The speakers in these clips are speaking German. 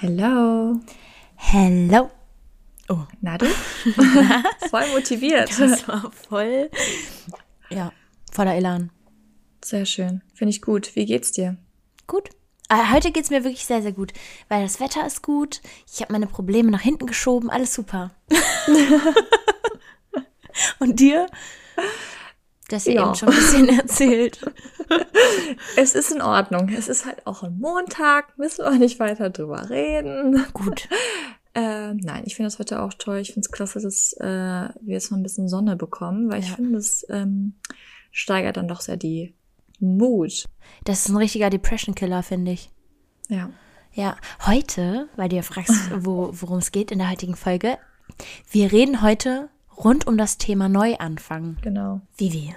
Hello. Hello. Oh, na du? voll motiviert. Das war voll, ja, voller Elan. Sehr schön. Finde ich gut. Wie geht's dir? Gut. Äh, heute geht's mir wirklich sehr, sehr gut, weil das Wetter ist gut. Ich habe meine Probleme nach hinten geschoben. Alles super. Und dir? Das ihr Ja. eben schon ein bisschen erzählt. Es ist in Ordnung. Es ist halt auch ein Montag. Müssen wir auch nicht weiter drüber reden. Gut. Ähm, nein, ich finde das Wetter auch toll. Ich finde es klasse, dass äh, wir jetzt mal ein bisschen Sonne bekommen, weil ich Ja. finde, es ähm, steigert dann doch sehr die Mut. Das ist ein richtiger Depression-Killer, finde ich. Ja. Ja, heute, weil du ja fragst, wo, worum es geht in der heutigen Folge, wir reden heute rund um das Thema Neuanfang. Genau. Vivi,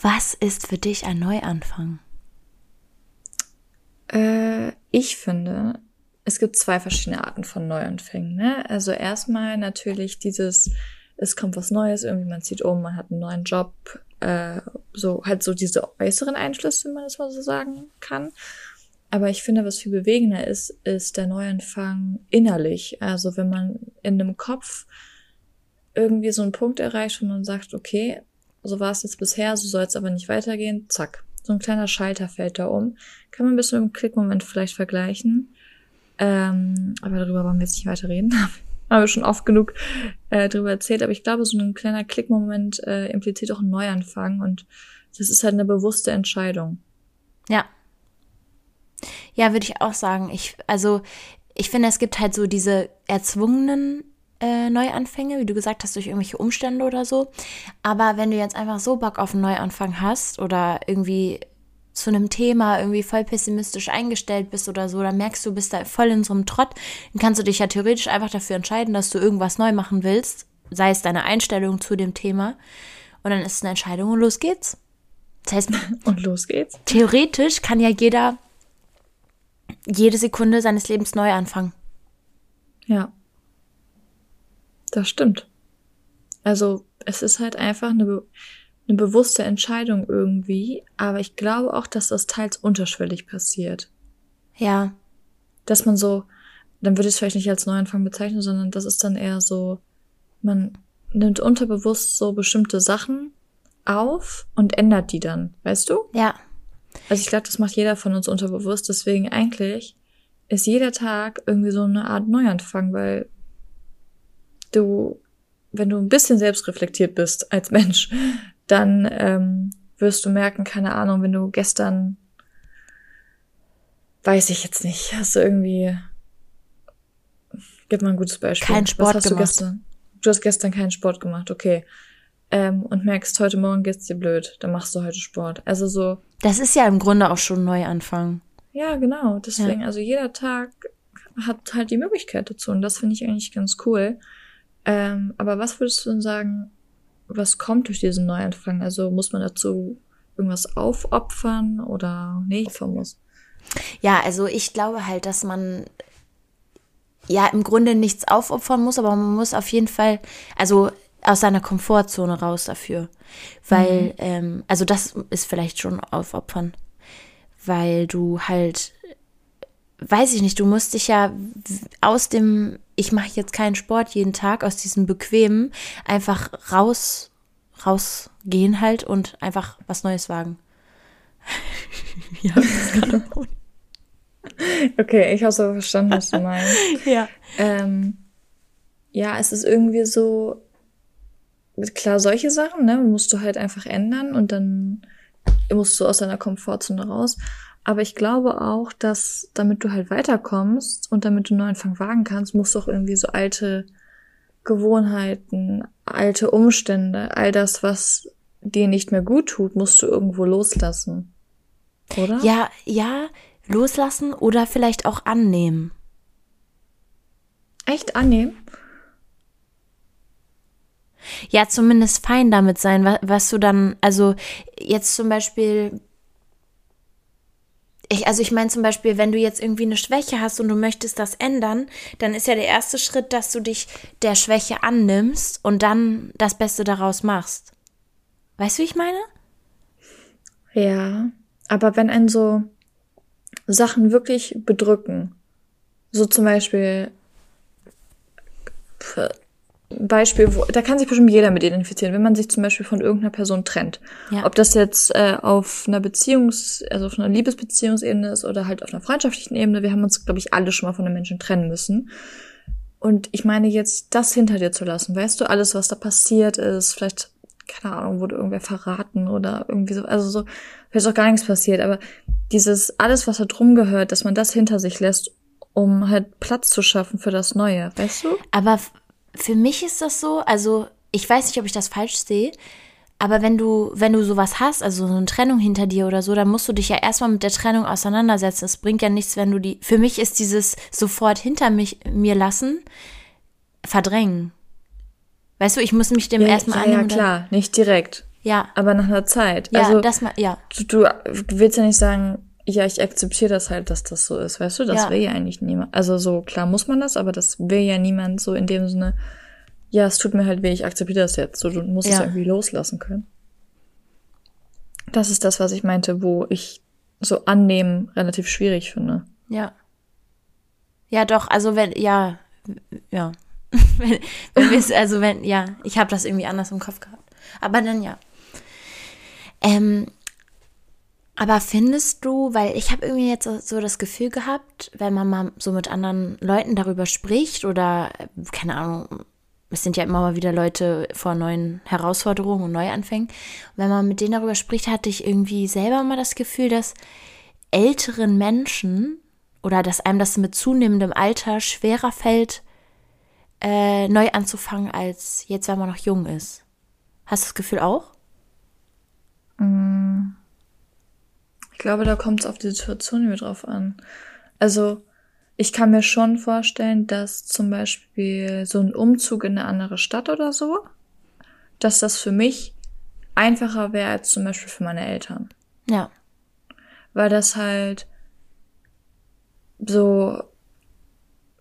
was ist für dich ein Neuanfang? Äh, ich finde, es gibt zwei verschiedene Arten von Neuanfängen. Ne? Also erstmal natürlich dieses, es kommt was Neues, irgendwie man zieht um, man hat einen neuen Job, äh, so halt so diese äußeren Einflüsse, wenn man das mal so sagen kann. Aber ich finde, was viel bewegender ist, ist der Neuanfang innerlich. Also wenn man in einem Kopf irgendwie so einen Punkt erreicht, wo man sagt, okay, so war es jetzt bisher, so soll es aber nicht weitergehen, zack. So ein kleiner Schalter fällt da um. Kann man ein bisschen im Klickmoment vielleicht vergleichen. Ähm, aber darüber wollen wir jetzt nicht weiter reden. Haben wir schon oft genug äh, darüber erzählt. Aber ich glaube, so ein kleiner Klickmoment äh, impliziert auch einen Neuanfang und das ist halt eine bewusste Entscheidung. Ja. Ja, würde ich auch sagen. Ich, also, ich finde, es gibt halt so diese erzwungenen äh, Neuanfänge, wie du gesagt hast, durch irgendwelche Umstände oder so. Aber wenn du jetzt einfach so Bock auf einen Neuanfang hast oder irgendwie zu einem Thema irgendwie voll pessimistisch eingestellt bist oder so, dann merkst du, bist da voll in so einem Trott, dann kannst du dich ja theoretisch einfach dafür entscheiden, dass du irgendwas neu machen willst, sei es deine Einstellung zu dem Thema. Und dann ist es eine Entscheidung und los geht's. Das heißt, Und los geht's. theoretisch kann ja jeder jede Sekunde seines Lebens neu anfangen. Ja. Das stimmt. Also, es ist halt einfach eine, be- eine bewusste Entscheidung irgendwie, aber ich glaube auch, dass das teils unterschwellig passiert. Ja, Dass man so, dann würde ich es vielleicht nicht als Neuanfang bezeichnen, sondern das ist dann eher so, man nimmt unterbewusst so bestimmte Sachen auf und ändert die dann, weißt du? ja, Also ich glaube, das macht jeder von uns unterbewusst. Deswegen eigentlich ist jeder Tag irgendwie so eine Art Neuanfang, weil du, wenn du ein bisschen selbstreflektiert bist als Mensch, dann ähm, wirst du merken, keine Ahnung, wenn du gestern, weiß ich jetzt nicht, hast du irgendwie, gib mal ein gutes Beispiel. Keinen Sport Was hast gemacht. Du, gestern? du hast gestern keinen Sport gemacht, okay. Ähm, und merkst, heute Morgen geht's dir blöd, dann machst du heute Sport. Also so, das ist ja im Grunde auch schon ein Neuanfang. ja, genau. Deswegen, also jeder Tag hat halt die Möglichkeit dazu und das finde ich eigentlich ganz cool. Ähm, aber was würdest du denn sagen, was kommt durch diesen Neuanfang? Also muss man dazu irgendwas aufopfern oder nicht opfern muss? Ja, also ich glaube halt, dass man ja im Grunde nichts aufopfern muss, aber man muss auf jeden Fall, also aus seiner Komfortzone raus dafür. Weil, ähm, also das ist vielleicht schon aufopfern. Weil du halt, weiß ich nicht, du musst dich ja aus dem, ich mache jetzt keinen Sport jeden Tag, aus diesem bequemen, einfach raus, rausgehen halt und einfach was Neues wagen. ja, das Okay, ich habe so verstanden, was du meinst. Ja. ähm, ja, es ist irgendwie so, klar, solche Sachen, ne, musst du halt einfach ändern und dann musst du aus deiner Komfortzone raus. Aber ich glaube auch, dass damit du halt weiterkommst und damit du einen Neuanfang wagen kannst, musst du auch irgendwie so alte Gewohnheiten, alte Umstände, all das, was dir nicht mehr gut tut, musst du irgendwo loslassen. Oder? Ja, ja, loslassen oder vielleicht auch annehmen. Echt annehmen? Ja, zumindest fein damit sein, was, was du dann, also jetzt zum Beispiel, ich, also ich meine zum Beispiel, wenn du jetzt irgendwie eine Schwäche hast und du möchtest das ändern, dann ist ja der erste Schritt, dass du dich der Schwäche annimmst und dann das Beste daraus machst. Weißt du, wie ich meine? Ja, aber wenn ein so, Sachen wirklich bedrücken. So zum Beispiel, Beispiel, wo, da kann sich bestimmt jeder mit identifizieren, wenn man sich zum Beispiel von irgendeiner Person trennt. Ja. Ob das jetzt äh, auf einer Beziehungs-, also auf einer Liebesbeziehungsebene ist oder halt auf einer freundschaftlichen Ebene. Wir haben uns, glaube ich, alle schon mal von einem Menschen trennen müssen. Und ich meine jetzt, das hinter dir zu lassen, weißt du, alles, was da passiert ist, vielleicht, keine Ahnung, wurde irgendwer verraten oder irgendwie so, also so, vielleicht ist auch gar nichts passiert, aber dieses, alles, was da drum gehört, dass man das hinter sich lässt, um halt Platz zu schaffen für das Neue, weißt du? Aber für mich ist das so, also ich weiß nicht, ob ich das falsch sehe, aber wenn du, wenn du sowas hast, also so eine Trennung hinter dir oder so, dann musst du dich ja erstmal mit der Trennung auseinandersetzen. Es bringt ja nichts, wenn du die. Für mich ist dieses sofort hinter mich mir lassen, verdrängen. Weißt du, ich muss mich dem ja, erstmal ja, annehmen. Ja, klar, nicht direkt. Ja. Aber nach einer Zeit. Ja, also, das mal, ja. Du, du willst ja nicht sagen, ja, ich akzeptiere das halt, dass das so ist, weißt du? Das Ja. will ja eigentlich niemand. Also so, klar muss man das, aber das will ja niemand so in dem Sinne, ja, es tut mir halt weh, ich akzeptiere das jetzt. So, du musst es Ja. irgendwie loslassen können. Das ist das, was ich meinte, wo ich so annehmen relativ schwierig finde. Ja. Ja, doch, also wenn, ja, ja. wenn, wenn wir es, also wenn, ja, ich habe das irgendwie anders im Kopf gehabt. Aber dann ja. Ähm, aber findest du, weil ich habe irgendwie jetzt so- das Gefühl gehabt, wenn man mal so mit anderen Leuten darüber spricht oder, äh, keine Ahnung, es sind ja immer mal wieder Leute vor neuen Herausforderungen und Neuanfängen. Wenn man mit denen darüber spricht, hatte ich irgendwie selber mal das Gefühl, dass älteren Menschen oder dass einem das mit zunehmendem Alter schwerer fällt, äh, neu anzufangen, als jetzt, wenn man noch jung ist. Hast du das Gefühl auch? Ich glaube, da kommt es auf die Situation wieder drauf an. Also, ich kann mir schon vorstellen, dass zum Beispiel so ein Umzug in eine andere Stadt oder so, dass das für mich einfacher wäre als zum Beispiel für meine Eltern. Ja. Weil das halt so,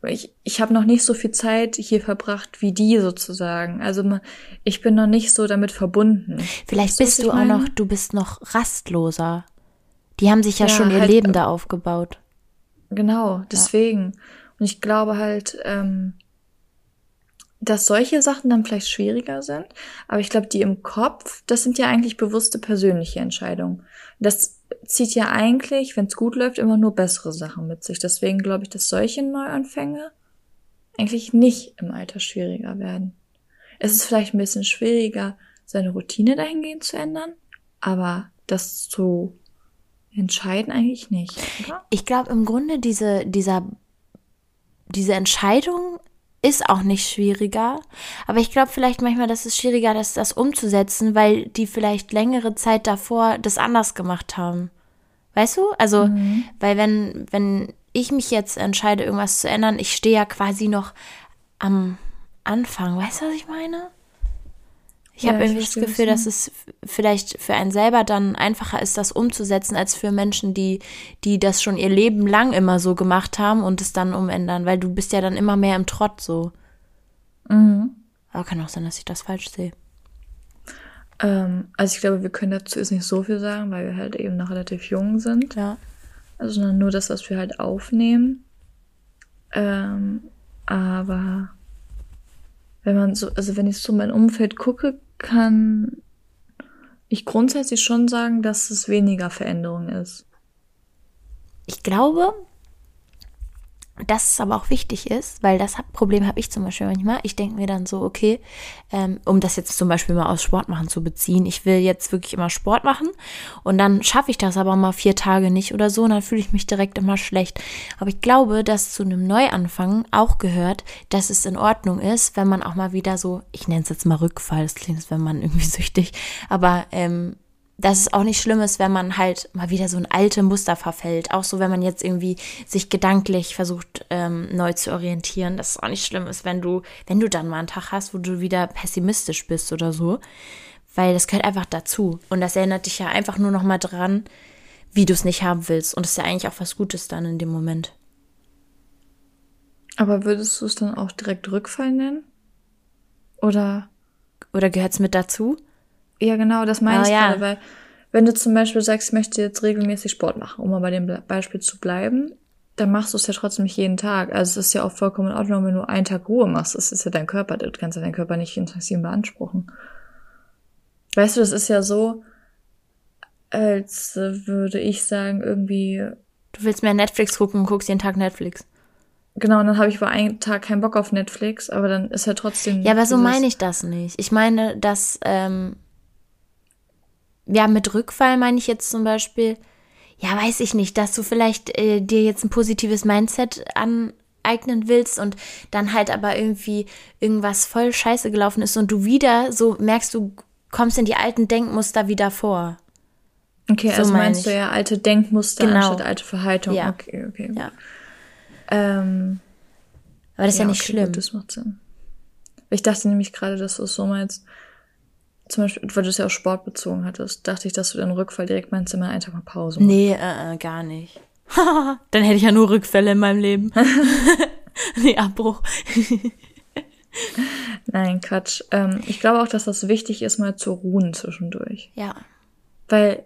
ich, ich habe noch nicht so viel Zeit hier verbracht wie die sozusagen. Also ich bin noch nicht so damit verbunden. Vielleicht bist du auch noch, du bist noch rastloser. Die haben sich ja, Ja, schon ihr halt, Leben äh, da aufgebaut. Genau, deswegen. Und ich glaube halt, ähm, dass solche Sachen dann vielleicht schwieriger sind. Aber ich glaube, die im Kopf, das sind ja eigentlich bewusste persönliche Entscheidungen. Das zieht ja eigentlich, wenn es gut läuft, immer nur bessere Sachen mit sich. Deswegen glaube ich, dass solche Neuanfänge eigentlich nicht im Alter schwieriger werden. Es ist vielleicht ein bisschen schwieriger, seine Routine dahingehend zu ändern, aber das zu entscheiden eigentlich nicht, oder? Ich glaube im Grunde diese, dieser, diese Entscheidung ist auch nicht schwieriger. Aber ich glaube vielleicht manchmal, dass es schwieriger ist, das umzusetzen, weil die vielleicht längere Zeit davor das anders gemacht haben. Weißt du? Also, weil wenn, wenn ich mich jetzt entscheide, irgendwas zu ändern, ich stehe ja quasi noch am Anfang. Weißt du, was ich meine? Ich Ja, habe irgendwie das Gefühl, dass es f- vielleicht für einen selber dann einfacher ist, das umzusetzen, als für Menschen, die, die das schon ihr Leben lang immer so gemacht haben und es dann umändern, weil du bist ja dann immer mehr im Trott so. Aber kann auch sein, dass ich das falsch sehe. Ähm, also ich glaube, wir können dazu jetzt nicht so viel sagen, weil wir halt eben noch relativ jung sind. Ja. Also nur das, was wir halt aufnehmen. Ähm, aber wenn man so, also wenn ich so mein Umfeld gucke, kann ich grundsätzlich schon sagen, dass es weniger Veränderung ist. Ich glaube, dass es aber auch wichtig ist, weil das Problem habe ich zum Beispiel manchmal. Ich denke mir dann so, okay, ähm, um das jetzt zum Beispiel mal aus Sport machen zu beziehen, ich will jetzt wirklich immer Sport machen und dann schaffe ich das aber mal vier Tage nicht oder so und dann fühle ich mich direkt immer schlecht. Aber ich glaube, dass zu einem Neuanfang auch gehört, dass es in Ordnung ist, wenn man auch mal wieder so, ich nenne es jetzt mal Rückfall, das klingt, wenn man irgendwie süchtig, aber ähm, dass es auch nicht schlimm ist, wenn man halt mal wieder so ein alte Muster verfällt. Auch so, wenn man jetzt irgendwie sich gedanklich versucht, ähm, neu zu orientieren. Dass es auch nicht schlimm ist, wenn du, wenn du dann mal einen Tag hast, wo du wieder pessimistisch bist oder so. Weil das gehört einfach dazu. Und das erinnert dich ja einfach nur noch mal dran, wie du es nicht haben willst. Und das ist ja eigentlich auch was Gutes dann in dem Moment. Aber würdest du es dann auch direkt Rückfall nennen? Oder? Oder gehört es mit dazu? Ja, genau, das meine Ah, ich ja. gerade, weil wenn du zum Beispiel sagst, ich möchte jetzt regelmäßig Sport machen, um mal bei dem Beispiel zu bleiben, dann machst du es ja trotzdem nicht jeden Tag. Also es ist ja auch vollkommen in Ordnung, wenn du einen Tag Ruhe machst. Das ist ja dein Körper, du kannst ja deinen Körper nicht intensiv beanspruchen. Weißt du, das ist ja so, als würde ich sagen, irgendwie. Du willst mehr Netflix gucken und guckst jeden Tag Netflix. Genau, und dann habe ich über einen Tag keinen Bock auf Netflix, aber dann ist ja trotzdem. Ja, aber so meine ich das nicht. Ich meine, dass, ähm, ja, mit Rückfall meine ich jetzt zum Beispiel, ja, weiß ich nicht, dass du vielleicht äh, dir jetzt ein positives Mindset aneignen willst und dann halt aber irgendwie irgendwas voll scheiße gelaufen ist und du wieder so merkst, du kommst in die alten Denkmuster wieder vor. Okay, so also meinst ich. du ja alte Denkmuster genau. anstatt alte Verhaltung. Ja. Okay, okay. Ja. Ähm, aber das ist ja, ja nicht okay, schlimm. Gut, das macht Sinn. Ich dachte nämlich gerade, dass du es so meinst, zum Beispiel, weil du es ja auf Sport bezogen hattest, dachte ich, dass du den Rückfall direkt meinst, immer einen Tag mal Pause machst. Nee, äh, äh gar nicht. Dann hätte ich ja nur Rückfälle in meinem Leben. nee, Abbruch. Nein, Quatsch. Ähm, ich glaube auch, dass das wichtig ist, mal zu ruhen zwischendurch. Ja. Weil,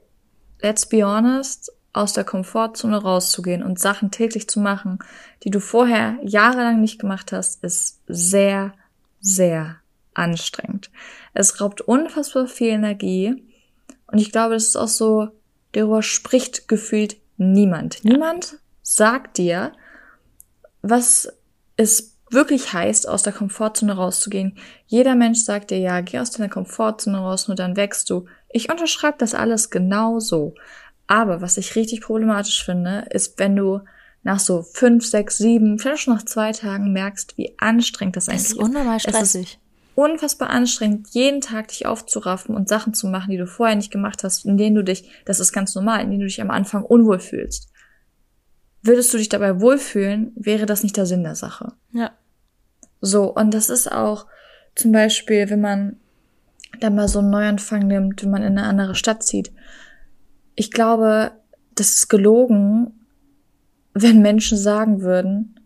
let's be honest, aus der Komfortzone rauszugehen und Sachen täglich zu machen, die du vorher jahrelang nicht gemacht hast, ist sehr, sehr anstrengend. Es raubt unfassbar viel Energie. Und ich glaube, das ist auch so, darüber spricht gefühlt niemand. Ja. Niemand sagt dir, was es wirklich heißt, aus der Komfortzone rauszugehen. Jeder Mensch sagt dir, ja, geh aus deiner Komfortzone raus, nur dann wächst du. Ich unterschreibe das alles genau so. Aber was ich richtig problematisch finde, ist, wenn du nach so fünf, sechs, sieben, vielleicht schon nach zwei Tagen merkst, wie anstrengend das eigentlich ist. Es ist unnormal stressig. Unfassbar anstrengend, jeden Tag dich aufzuraffen und Sachen zu machen, die du vorher nicht gemacht hast, in denen du dich, das ist ganz normal, in denen du dich am Anfang unwohl fühlst. Würdest du dich dabei wohlfühlen, wäre das nicht der Sinn der Sache. Ja. So, und das ist auch zum Beispiel, wenn man dann mal so einen Neuanfang nimmt, wenn man in eine andere Stadt zieht ich glaube, das ist gelogen, wenn Menschen sagen würden,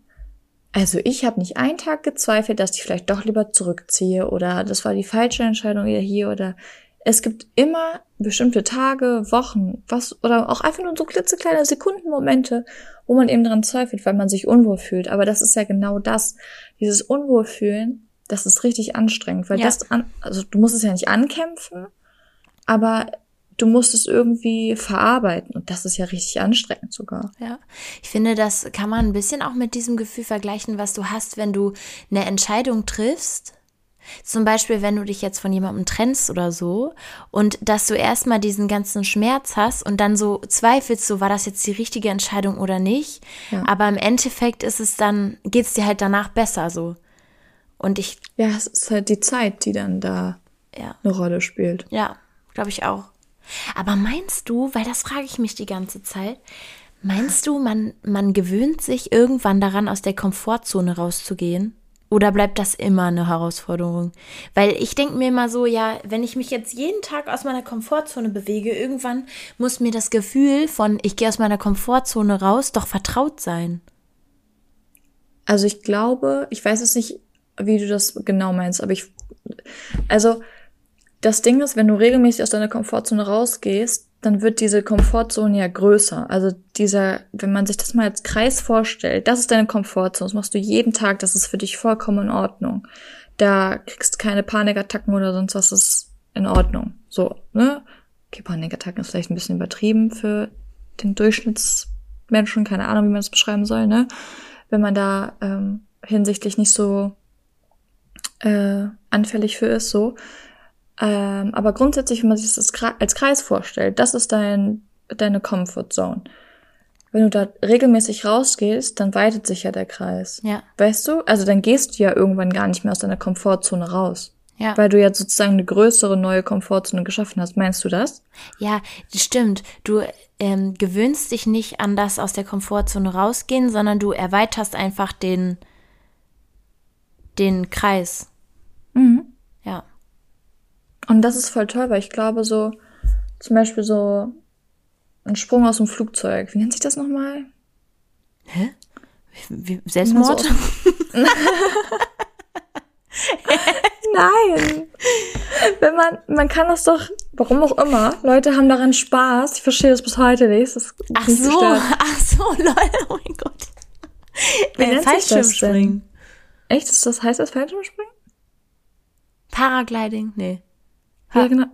also ich habe nicht einen Tag gezweifelt, dass ich vielleicht doch lieber zurückziehe oder das war die falsche Entscheidung wieder hier oder es gibt immer bestimmte Tage, Wochen, was oder auch einfach nur so klitzekleine Sekundenmomente, wo man eben dran zweifelt, weil man sich unwohl fühlt. Aber das ist ja genau das, dieses Unwohlfühlen, das ist richtig anstrengend, weil ja. das an, also du musst es ja nicht ankämpfen, aber du musst es irgendwie verarbeiten und das ist ja richtig anstrengend sogar. Ja, ich finde, das kann man ein bisschen auch mit diesem Gefühl vergleichen, was du hast, wenn du eine Entscheidung triffst. Zum Beispiel, wenn du dich jetzt von jemandem trennst oder so und dass du erstmal diesen ganzen Schmerz hast und dann so zweifelst, so war das jetzt die richtige Entscheidung oder nicht. Ja. Aber im Endeffekt ist es dann, geht es dir halt danach besser so. Und ich. Ja, es ist halt die Zeit, die dann da ja. eine Rolle spielt. Ja, glaube ich auch. Aber meinst du, weil das frage ich mich die ganze Zeit, meinst du, man, man gewöhnt sich irgendwann daran, aus der Komfortzone rauszugehen? Oder bleibt das immer eine Herausforderung? Weil ich denke mir immer so, ja, wenn ich mich jetzt jeden Tag aus meiner Komfortzone bewege, irgendwann muss mir das Gefühl von, ich gehe aus meiner Komfortzone raus, doch vertraut sein. Also ich glaube, ich weiß es nicht, wie du das genau meinst, aber ich, also das Ding ist, wenn du regelmäßig aus deiner Komfortzone rausgehst, dann wird diese Komfortzone ja größer. Also dieser, wenn man sich das mal als Kreis vorstellt, das ist deine Komfortzone, das machst du jeden Tag, das ist für dich vollkommen in Ordnung. Da kriegst keine Panikattacken oder sonst was, das ist in Ordnung. So, ne? Okay, Panikattacken ist vielleicht ein bisschen übertrieben für den Durchschnittsmenschen, keine Ahnung, wie man das beschreiben soll, ne? Wenn man da ähm, hinsichtlich nicht so äh, anfällig für ist, so. Ähm, aber grundsätzlich, wenn man sich das als Kreis vorstellt, das ist dein, deine Comfort Zone. Wenn du da regelmäßig rausgehst, dann weitet sich ja der Kreis. Ja. Weißt du? Also dann gehst du ja irgendwann gar nicht mehr aus deiner Komfortzone raus. Ja. Weil du ja sozusagen eine größere neue Komfortzone geschaffen hast. Meinst du das? Ja, stimmt. Du ähm, gewöhnst dich nicht an das aus der Komfortzone rausgehen, sondern du erweiterst einfach den, den Kreis. Mhm. Und das ist voll toll, weil ich glaube, so zum Beispiel so ein Sprung aus dem Flugzeug, wie nennt sich das nochmal? Hä? Wie, Selbstmord? So Nein. Wenn man, man kann das doch Warum auch immer. Leute haben daran Spaß. Ich verstehe das bis heute nicht. Das Ach so, gestört. ach so, Leute, oh mein Gott. Wie Äh, nennt sich das Fallschirmspringen. Echt? Das heißt das Fallschirmspringen? Paragliding? Nee. Ja, genau.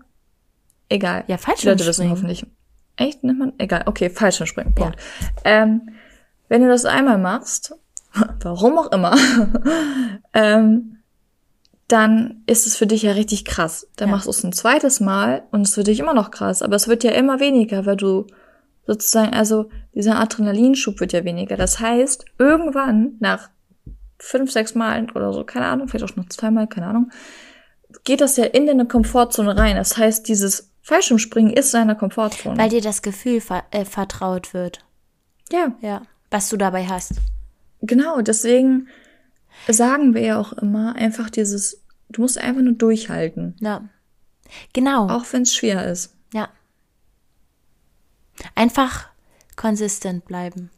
Egal. Ja, Die Leute wissen hoffentlich. Echt? Nennt man? Egal. Okay, Fallschirmspringen. Punkt. Ähm, wenn du das einmal machst, warum auch immer, ähm, dann ist es für dich ja richtig krass. Dann Ja. machst du es ein zweites Mal und es ist für dich immer noch krass. Aber es wird ja immer weniger, weil du sozusagen, also dieser Adrenalinschub wird ja weniger. Das heißt, irgendwann nach fünf, sechs Malen oder so, keine Ahnung, vielleicht auch noch zweimal, keine Ahnung, geht das ja in deine Komfortzone rein. Das heißt, dieses Fallschirmspringen ist deine Komfortzone. Weil dir das Gefühl ver äh, vertraut wird. ja, Ja. Was du dabei hast. genau. Deswegen sagen wir ja auch immer einfach dieses, du musst einfach nur durchhalten. Ja. Genau. Auch wenn es schwer ist. Ja. Einfach konsistent bleiben.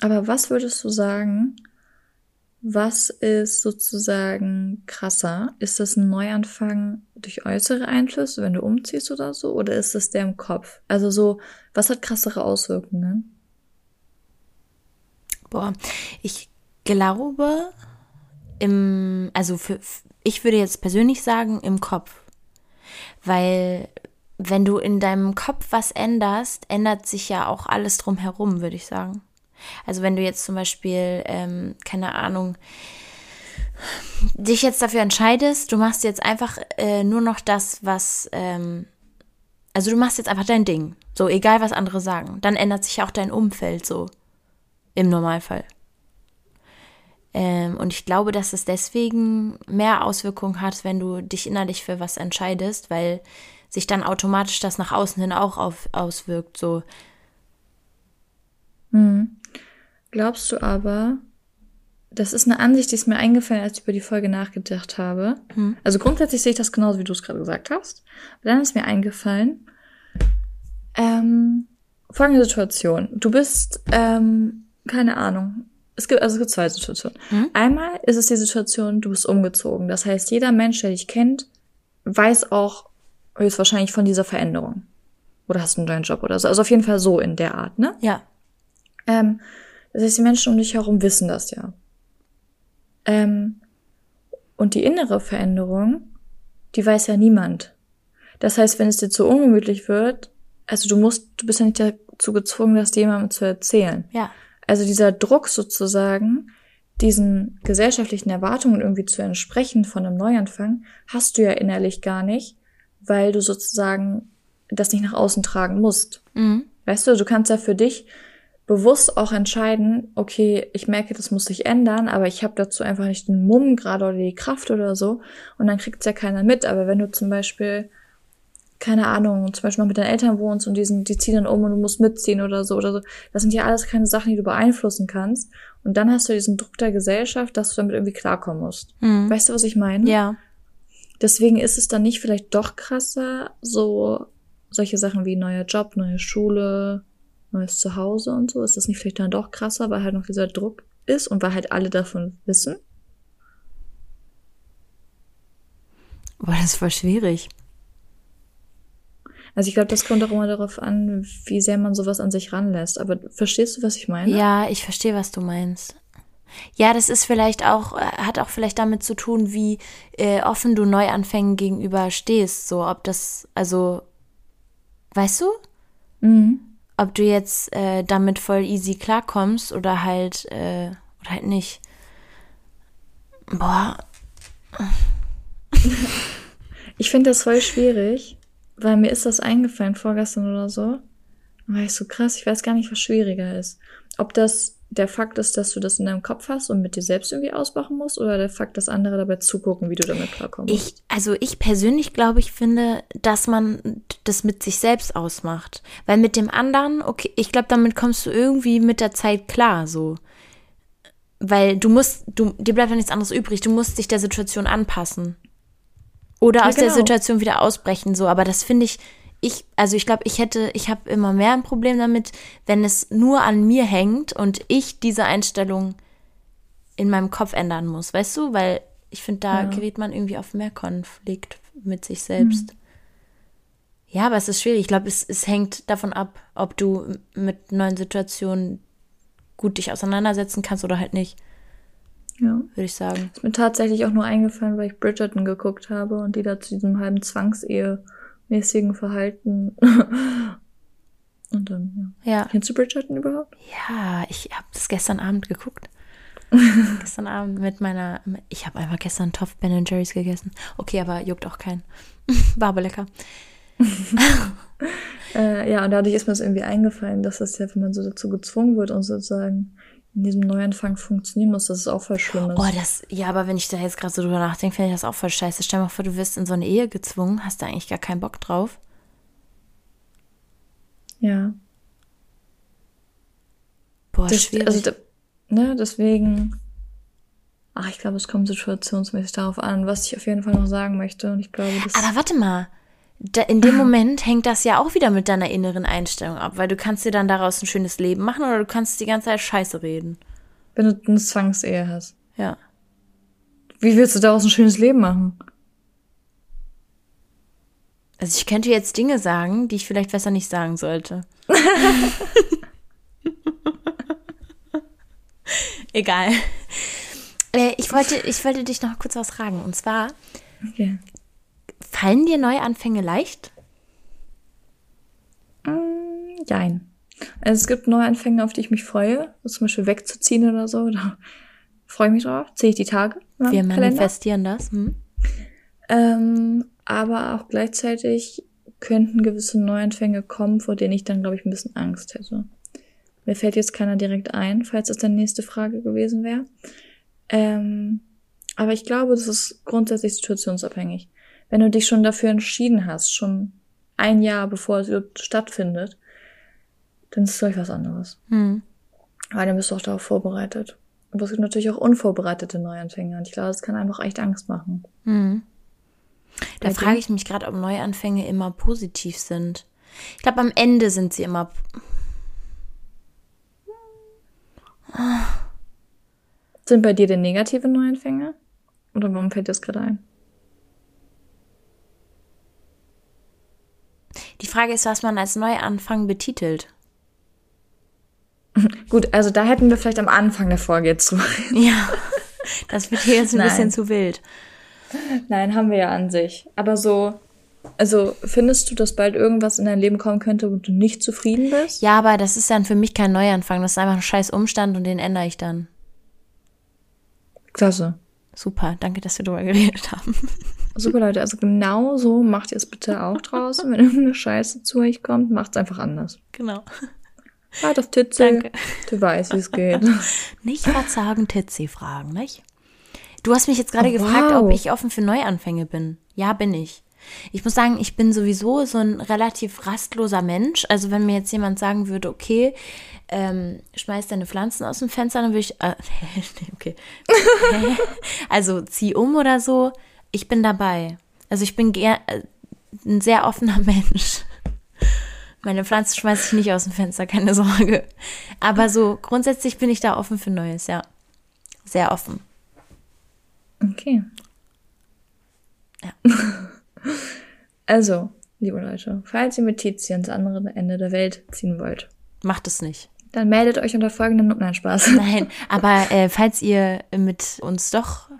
Aber was würdest du sagen, was ist sozusagen krasser? Ist das ein Neuanfang durch äußere Einflüsse, wenn du umziehst oder so? Oder ist das der im Kopf? Also so, was hat krassere Auswirkungen? Boah, ich glaube, im, also für, ich würde jetzt persönlich sagen, im Kopf. Weil, wenn du in deinem Kopf was änderst, ändert sich ja auch alles drumherum, würde ich sagen. Also wenn du jetzt zum Beispiel, ähm, keine Ahnung, dich jetzt dafür entscheidest, du machst jetzt einfach äh, nur noch das, was, ähm, also du machst jetzt einfach dein Ding, so egal was andere sagen, dann ändert sich auch dein Umfeld so im Normalfall. Ähm, und ich glaube, dass es deswegen mehr Auswirkungen hat, wenn du dich innerlich für was entscheidest, weil sich dann automatisch das nach außen hin auch auf, auswirkt. So, Glaubst du aber, das ist eine Ansicht, die ist mir eingefallen, als ich über die Folge nachgedacht habe. Also grundsätzlich sehe ich das genauso, wie du es gerade gesagt hast. Aber dann ist mir eingefallen, ähm, folgende Situation. Du bist, ähm, keine Ahnung. Es gibt, also es gibt zwei Situationen. Einmal ist es die Situation, du bist umgezogen. Das heißt, jeder Mensch, der dich kennt, weiß auch höchstwahrscheinlich von dieser Veränderung. Oder hast einen neuen Job oder so. Also auf jeden Fall so in der Art, ne? ja, Ähm, das heißt, die Menschen um dich herum wissen das ja. Ähm, und die innere Veränderung, die weiß ja niemand. Das heißt, wenn es dir zu ungemütlich wird, also du musst, du bist ja nicht dazu gezwungen, das jemandem zu erzählen. ja, Also dieser Druck sozusagen, diesen gesellschaftlichen Erwartungen irgendwie zu entsprechen von einem Neuanfang, hast du ja innerlich gar nicht, weil du sozusagen das nicht nach außen tragen musst. mhm. Weißt du, du kannst ja für dich bewusst auch entscheiden, okay, ich merke, das muss sich ändern, aber ich habe dazu einfach nicht den Mumm gerade oder die Kraft oder so. Und dann kriegt's ja keiner mit. Aber wenn du zum Beispiel, keine Ahnung, zum Beispiel noch mit deinen Eltern wohnst und die, sind, die ziehen dann um und du musst mitziehen oder so oder so, das sind ja alles keine Sachen, die du beeinflussen kannst. Und dann hast du diesen Druck der Gesellschaft, dass du damit irgendwie klarkommen musst. Mhm. Weißt du, was ich meine? ja, Deswegen ist es dann nicht vielleicht doch krasser, so solche Sachen wie neuer Job, neue Schule, neues Zuhause und so. Ist das nicht vielleicht dann doch krasser, weil halt noch dieser Druck ist und weil halt alle davon wissen? boah, das voll schwierig. Also ich glaube, das kommt auch immer darauf an, wie sehr man sowas an sich ranlässt. Aber verstehst du, was ich meine? Ja, ich verstehe, was du meinst. Ja, das ist vielleicht auch, äh, hat auch vielleicht damit zu tun, wie äh, offen du Neuanfängen gegenüber stehst. So, ob das, also, weißt du? Mhm. Ob du jetzt äh, damit voll easy klarkommst oder halt, äh, oder halt nicht. Boah, Ich finde das voll schwierig, weil mir ist das eingefallen vorgestern oder so. War ich so krass, ich weiß gar nicht, was schwieriger ist. Ob das der Fakt ist, dass du das in deinem Kopf hast und mit dir selbst irgendwie ausmachen musst, oder der Fakt, dass andere dabei zugucken, wie du damit klarkommst. Ich, also ich persönlich glaube, ich finde, dass man das mit sich selbst ausmacht. Weil mit dem anderen, okay, ich glaube, damit kommst du irgendwie mit der Zeit klar, so. Weil du musst, du, dir bleibt ja nichts anderes übrig, du musst dich der Situation anpassen. Oder Ja, aus der genau. Situation wieder ausbrechen, so. Aber das finde ich, ich, also ich glaube, ich hätte, ich habe immer mehr ein Problem damit, wenn es nur an mir hängt und ich diese Einstellung in meinem Kopf ändern muss, weißt du? Weil ich finde, da Ja. gerät man irgendwie auf mehr Konflikt, mit sich selbst. Mhm. Ja, aber es ist schwierig. Ich glaube, es, es hängt davon ab, ob du mit neuen Situationen gut dich auseinandersetzen kannst oder halt nicht. Ja. Würde ich sagen. Ist mir tatsächlich auch nur eingefallen, weil ich Bridgerton geguckt habe und die da zu diesem halben Zwangsehe-mäßigen Verhalten. und dann, ja. ja. Kennst du Bridgerton überhaupt? Ja, ich habe das gestern Abend geguckt. gestern Abend mit meiner. Ich habe einfach gestern Topf Ben Jerry's gegessen. Okay, aber juckt auch keinen. War aber lecker. äh, ja, und dadurch ist mir das irgendwie eingefallen, dass das ja, wenn man so dazu gezwungen wird und sozusagen in diesem Neuanfang funktionieren muss, dass es auch voll schlimm ist. Oh, das, ja, aber wenn ich da jetzt gerade so drüber nachdenke, finde ich das auch voll scheiße. Stell dir mal vor, du wirst in so eine Ehe gezwungen, hast da eigentlich gar keinen Bock drauf. Ja. Boah, das, schwierig. Also, ne, deswegen, ach, ich glaube, es kommt situationsmäßig darauf an, was ich auf jeden Fall noch sagen möchte. Und ich glaube, das Aber warte mal, in dem Moment hängt das ja auch wieder mit deiner inneren Einstellung ab, weil du kannst dir dann daraus ein schönes Leben machen oder du kannst die ganze Zeit Scheiße reden. Wenn du eine Zwangsehe hast. Ja. Wie willst du daraus ein schönes Leben machen? Also ich könnte jetzt Dinge sagen, die ich vielleicht besser nicht sagen sollte. Egal. Äh, ich, wollte, ich wollte dich noch kurz was fragen. Und zwar, okay. Fallen dir Neuanfänge leicht? Mm, nein. Also es gibt Neuanfänge, auf die ich mich freue, zum Beispiel wegzuziehen oder so. Da freue ich mich drauf. Zähle ich die Tage. Wir manifestieren das. Hm? Ähm, aber auch gleichzeitig könnten gewisse Neuanfänge kommen, vor denen ich dann, glaube ich, ein bisschen Angst hätte. Mir fällt jetzt keiner direkt ein, falls das deine nächste Frage gewesen wäre. Ähm, aber ich glaube, das ist grundsätzlich situationsabhängig wenn du dich schon dafür entschieden hast, schon ein Jahr bevor es stattfindet, dann ist es vielleicht was anderes. Hm. Weil dann bist du auch darauf vorbereitet. Aber es gibt natürlich auch unvorbereitete Neuanfänge und ich glaube, das kann einfach echt Angst machen. Hm. Da Bei frage ich mich gerade, ob Neuanfänge immer positiv sind. Ich glaube, am Ende sind sie immer. Sind bei dir denn negative Neuanfänge? Oder warum fällt dir das gerade ein? Die Frage ist, was man als Neuanfang betitelt. Gut, also da hätten wir vielleicht am Anfang der Folge jetzt zu. Ja, das wird hier jetzt ein Nein. bisschen zu wild. Nein, haben wir ja an sich. Aber so, also findest du, dass bald irgendwas in dein Leben kommen könnte, wo du nicht zufrieden bist? Ja, aber das ist dann für mich kein Neuanfang. Das ist einfach ein scheiß Umstand und den ändere ich dann. Klasse. Super, danke, dass wir darüber geredet haben. Super, Leute, also genau so macht ihr es bitte auch draußen. Wenn irgendeine Scheiße zu euch kommt, macht es einfach anders. Genau. Halt auf Titze. Danke. Du weißt, wie es geht. Nicht verzagen, Titze fragen, nicht? Du hast mich jetzt gerade oh, gefragt, wow. ob ich offen für Neuanfänge bin. Ja, bin ich. Ich muss sagen, ich bin sowieso so ein relativ rastloser Mensch. Also wenn mir jetzt jemand sagen würde, okay, ähm, schmeiß deine Pflanzen aus dem Fenster, dann würde ich, äh, okay, also zieh um oder so, ich bin dabei. Also ich bin äh, ein sehr offener Mensch. Meine Pflanze schmeiße ich nicht aus dem Fenster, keine Sorge. Aber so grundsätzlich bin ich da offen für Neues, ja. Sehr offen. Okay. Ja. also, liebe Leute, falls ihr mit Tizi ans andere Ende der Welt ziehen wollt, macht es nicht. Dann meldet euch unter folgendem Nein, Spaß. Nein, aber äh, falls ihr mit uns doch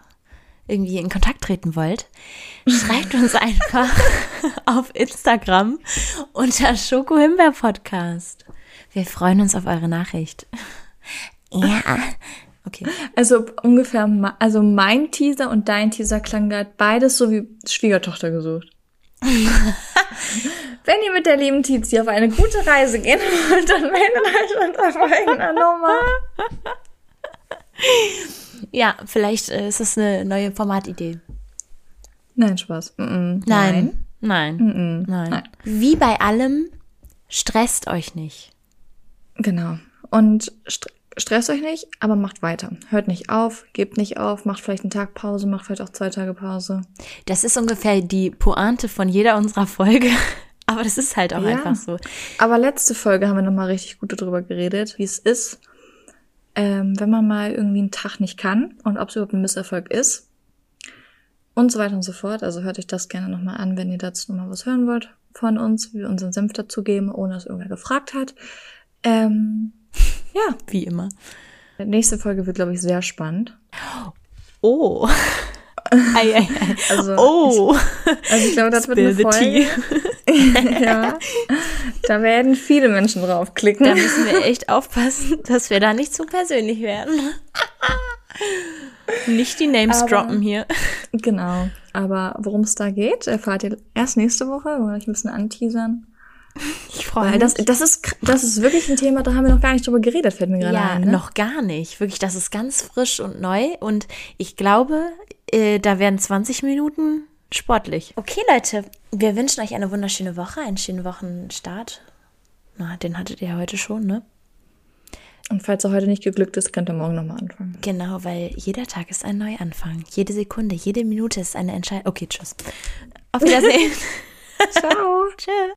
irgendwie in Kontakt treten wollt, schreibt uns einfach auf Instagram unter Schoko Himbeer Podcast. Wir freuen uns auf eure Nachricht. Ja. Okay. Also ungefähr, also mein Teaser und dein Teaser klang gerade beides so wie Schwiegertochter gesucht. Wenn ihr mit der lieben Tizi auf eine gute Reise gehen wollt, dann meldet euch unter folgender Nummer. Ja, vielleicht äh, ist das eine neue Formatidee. Nein, Spaß. Mm -mm. Nein. Nein. Mm Nein. Nein. Wie bei allem, stresst euch nicht. Genau. Und st stresst euch nicht, aber macht weiter. Hört nicht auf, gebt nicht auf, macht vielleicht einen Tag Pause, macht vielleicht auch zwei Tage Pause. Das ist ungefähr die Pointe von jeder unserer Folge. Aber das ist halt auch ja. einfach so. Aber letzte Folge haben wir nochmal richtig gut darüber geredet, wie es ist, ähm, wenn man mal irgendwie einen Tag nicht kann und ob es überhaupt ein Misserfolg ist. und so weiter und so fort. Also hört euch das gerne nochmal an, wenn ihr dazu nochmal was hören wollt von uns, wie wir unseren Senf dazugeben, ohne dass irgendwer gefragt hat. Ähm, ja. Wie immer. Die nächste Folge wird, glaube ich, sehr spannend. Oh. ei, ei, ei. Also, oh. Ich, also ich glaube, das wird eine Spill Folge. ja. Da werden viele Menschen draufklicken. Da müssen wir echt aufpassen, dass wir da nicht zu persönlich werden. Nicht die Names Aber- droppen hier. Genau. Aber worum es da geht, erfahrt ihr erst nächste Woche. Wollen wir euch ein bisschen anteasern. Ich freue Weil das, das, ist, das ist wirklich ein Thema, da haben wir noch gar nicht drüber geredet, fällt mir gerade ja, ein. Ne? noch gar nicht. Wirklich, das ist ganz frisch und neu. Und ich glaube, äh, da werden 20 Minuten sportlich. Okay, Leute, wir wünschen euch eine wunderschöne Woche, einen schönen Wochenstart. Na, den hattet ihr heute schon, ne? Und falls er heute nicht geglückt ist, könnt ihr morgen nochmal anfangen. Genau, weil jeder Tag ist ein Neuanfang. Jede Sekunde, jede Minute ist eine Entscheidung. Okay, tschüss. Auf Wiedersehen. Ciao. Tschüss.